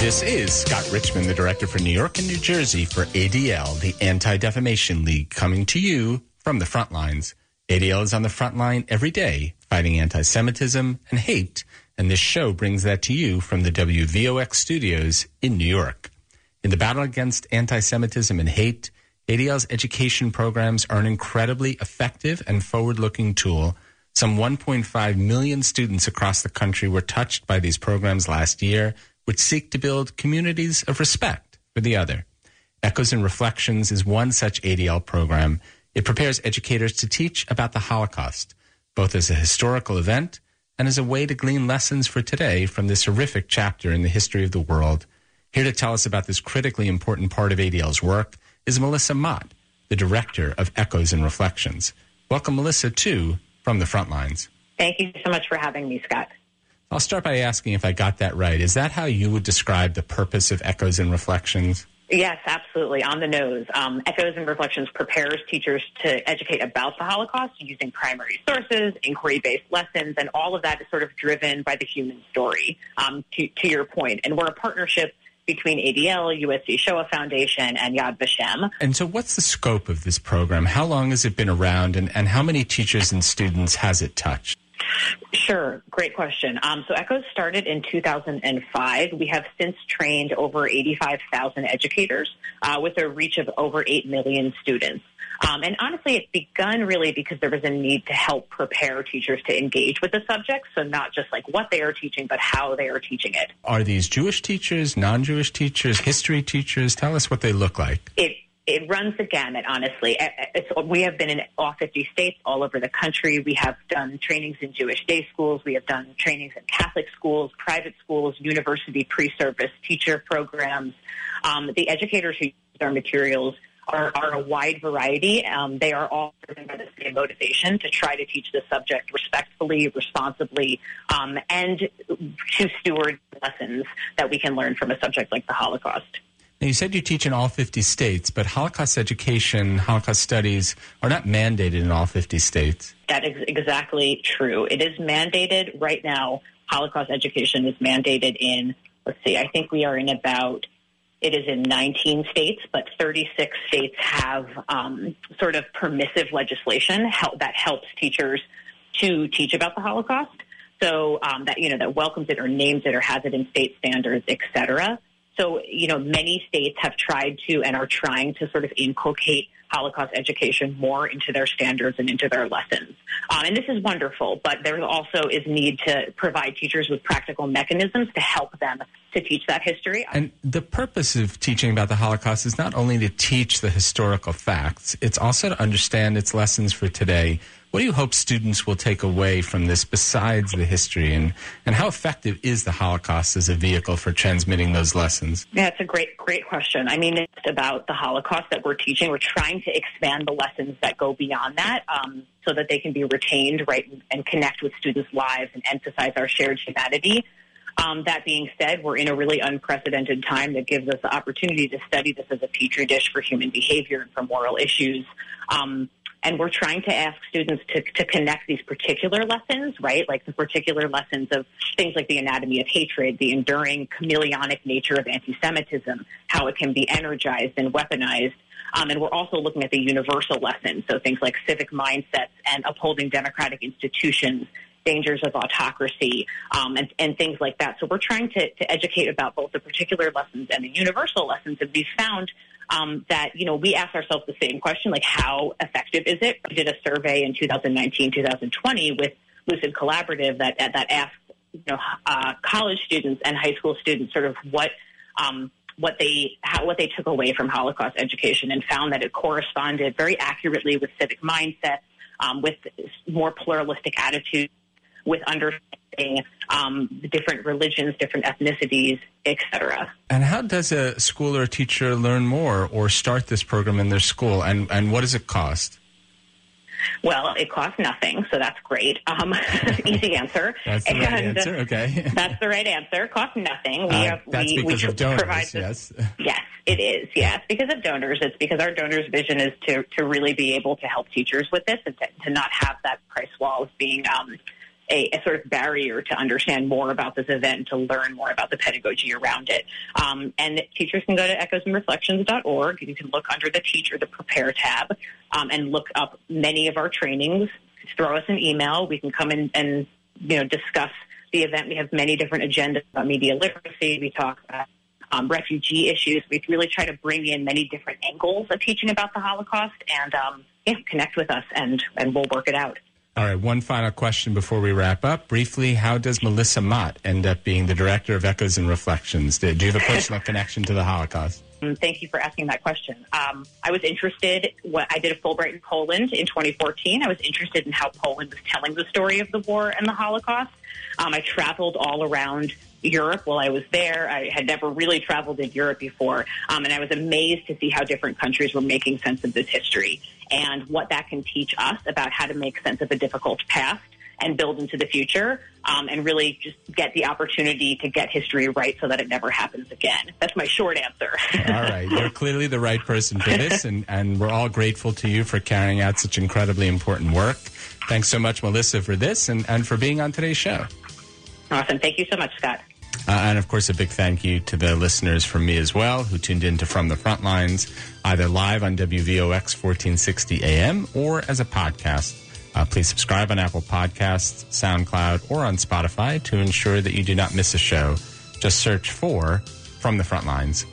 This is Scott Richman, the director for New York and New Jersey for ADL, the Anti Defamation League, coming to you from the front lines. ADL is on the front line every day, fighting anti Semitism and hate, and this show brings that to you from the WVOX studios in New York. In the battle against anti Semitism and hate, ADL's education programs are an incredibly effective and forward looking tool. Some 1.5 million students across the country were touched by these programs last year which seek to build communities of respect for the other. Echoes and Reflections is one such ADL program. It prepares educators to teach about the Holocaust, both as a historical event and as a way to glean lessons for today from this horrific chapter in the history of the world. Here to tell us about this critically important part of ADL's work is Melissa Mott, the director of Echoes and Reflections. Welcome, Melissa, to, from the front lines. Thank you so much for having me, Scott. I'll start by asking if I got that right. Is that how you would describe the purpose of Echoes and Reflections? Yes, absolutely. On the nose. Um, Echoes and Reflections prepares teachers to educate about the Holocaust using primary sources, inquiry based lessons, and all of that is sort of driven by the human story, um, to, to your point. And we're a partnership between ADL, USC Shoah Foundation, and Yad Vashem. And so, what's the scope of this program? How long has it been around, and, and how many teachers and students has it touched? Sure, great question. Um, so Echoes started in 2005. We have since trained over 85,000 educators uh, with a reach of over 8 million students. Um, and honestly, it's begun really because there was a need to help prepare teachers to engage with the subject. So not just like what they are teaching, but how they are teaching it. Are these Jewish teachers, non-Jewish teachers, history teachers? Tell us what they look like. It it runs the gamut, honestly. It's, we have been in all 50 states all over the country. We have done trainings in Jewish day schools. We have done trainings in Catholic schools, private schools, university pre-service teacher programs. Um, the educators who use our materials are, are a wide variety. Um, they are all driven by the same motivation to try to teach the subject respectfully, responsibly, um, and to steward lessons that we can learn from a subject like the Holocaust. Now, you said you teach in all 50 states, but Holocaust education, Holocaust studies are not mandated in all 50 states. That is exactly true. It is mandated right now. Holocaust education is mandated in, let's see, I think we are in about, it is in 19 states, but 36 states have um, sort of permissive legislation help, that helps teachers to teach about the Holocaust. So um, that, you know, that welcomes it or names it or has it in state standards, et cetera. So, you know, many states have tried to and are trying to sort of inculcate Holocaust education more into their standards and into their lessons. Um, and this is wonderful, but there also is need to provide teachers with practical mechanisms to help them to teach that history. And the purpose of teaching about the Holocaust is not only to teach the historical facts, it's also to understand its lessons for today what do you hope students will take away from this besides the history and, and how effective is the Holocaust as a vehicle for transmitting those lessons? Yeah, it's a great, great question. I mean, it's about the Holocaust that we're teaching. We're trying to expand the lessons that go beyond that um, so that they can be retained, right, and connect with students' lives and emphasize our shared humanity. Um, that being said, we're in a really unprecedented time that gives us the opportunity to study this as a petri dish for human behavior and for moral issues. Um, and we're trying to ask students to, to connect these particular lessons, right? Like the particular lessons of things like the anatomy of hatred, the enduring chameleonic nature of anti-Semitism, how it can be energized and weaponized. Um, and we're also looking at the universal lessons, so things like civic mindsets and upholding democratic institutions, dangers of autocracy, um, and, and, things like that. So we're trying to, to, educate about both the particular lessons and the universal lessons. And we found um, that, you know, we asked ourselves the same question, like how effective is it? We did a survey in 2019, 2020 with Lucid Collaborative that, that asked, you know, uh, college students and high school students sort of what, um, what they how, what they took away from Holocaust education and found that it corresponded very accurately with civic mindset, um, with more pluralistic attitudes, with understanding um, different religions, different ethnicities, etc. And how does a school or a teacher learn more or start this program in their school? And, and what does it cost? Well, it costs nothing, so that's great. Um, easy answer. that's the right answer. Okay, that's the right answer. Costs nothing. We uh, have that's we, because we of donors. Provide this, yes, yes, it is. Yes, because of donors. It's because our donors' vision is to to really be able to help teachers with this and to, to not have that price wall of being um, a, a, sort of barrier to understand more about this event, to learn more about the pedagogy around it. Um, and teachers can go to echoesandreflections.org. You can look under the teacher, the prepare tab, um, and look up many of our trainings. Throw us an email. We can come in and you know discuss the event. We have many different agendas about media literacy. We talk about um, refugee issues. We really try to bring in many different angles of teaching about the Holocaust and um, yeah, connect with us, and and we'll work it out. All right, one final question before we wrap up. Briefly, how does Melissa Mott end up being the director of Echoes and Reflections? Do you have a personal connection to the Holocaust? Um, thank you for asking that question. Um, I was interested. What I did a Fulbright in Poland in 2014. I was interested in how Poland was telling the story of the war and the Holocaust. Um, I traveled all around Europe while I was there. I had never really traveled in Europe before, um, and I was amazed to see how different countries were making sense of this history and what that can teach us about how to make sense of a difficult past and build into the future um, and really just get the opportunity to get history right so that it never happens again. That's my short answer. all right. You're clearly the right person for this, and, and we're all grateful to you for carrying out such incredibly important work. Thanks so much, Melissa, for this and, and for being on today's show. Awesome. Thank you so much, Scott. Uh, and of course, a big thank you to the listeners from me as well who tuned in to From the Front Lines, either live on WVOX 1460 AM or as a podcast. Uh, please subscribe on Apple Podcasts, SoundCloud, or on Spotify to ensure that you do not miss a show. Just search for From the Front Lines.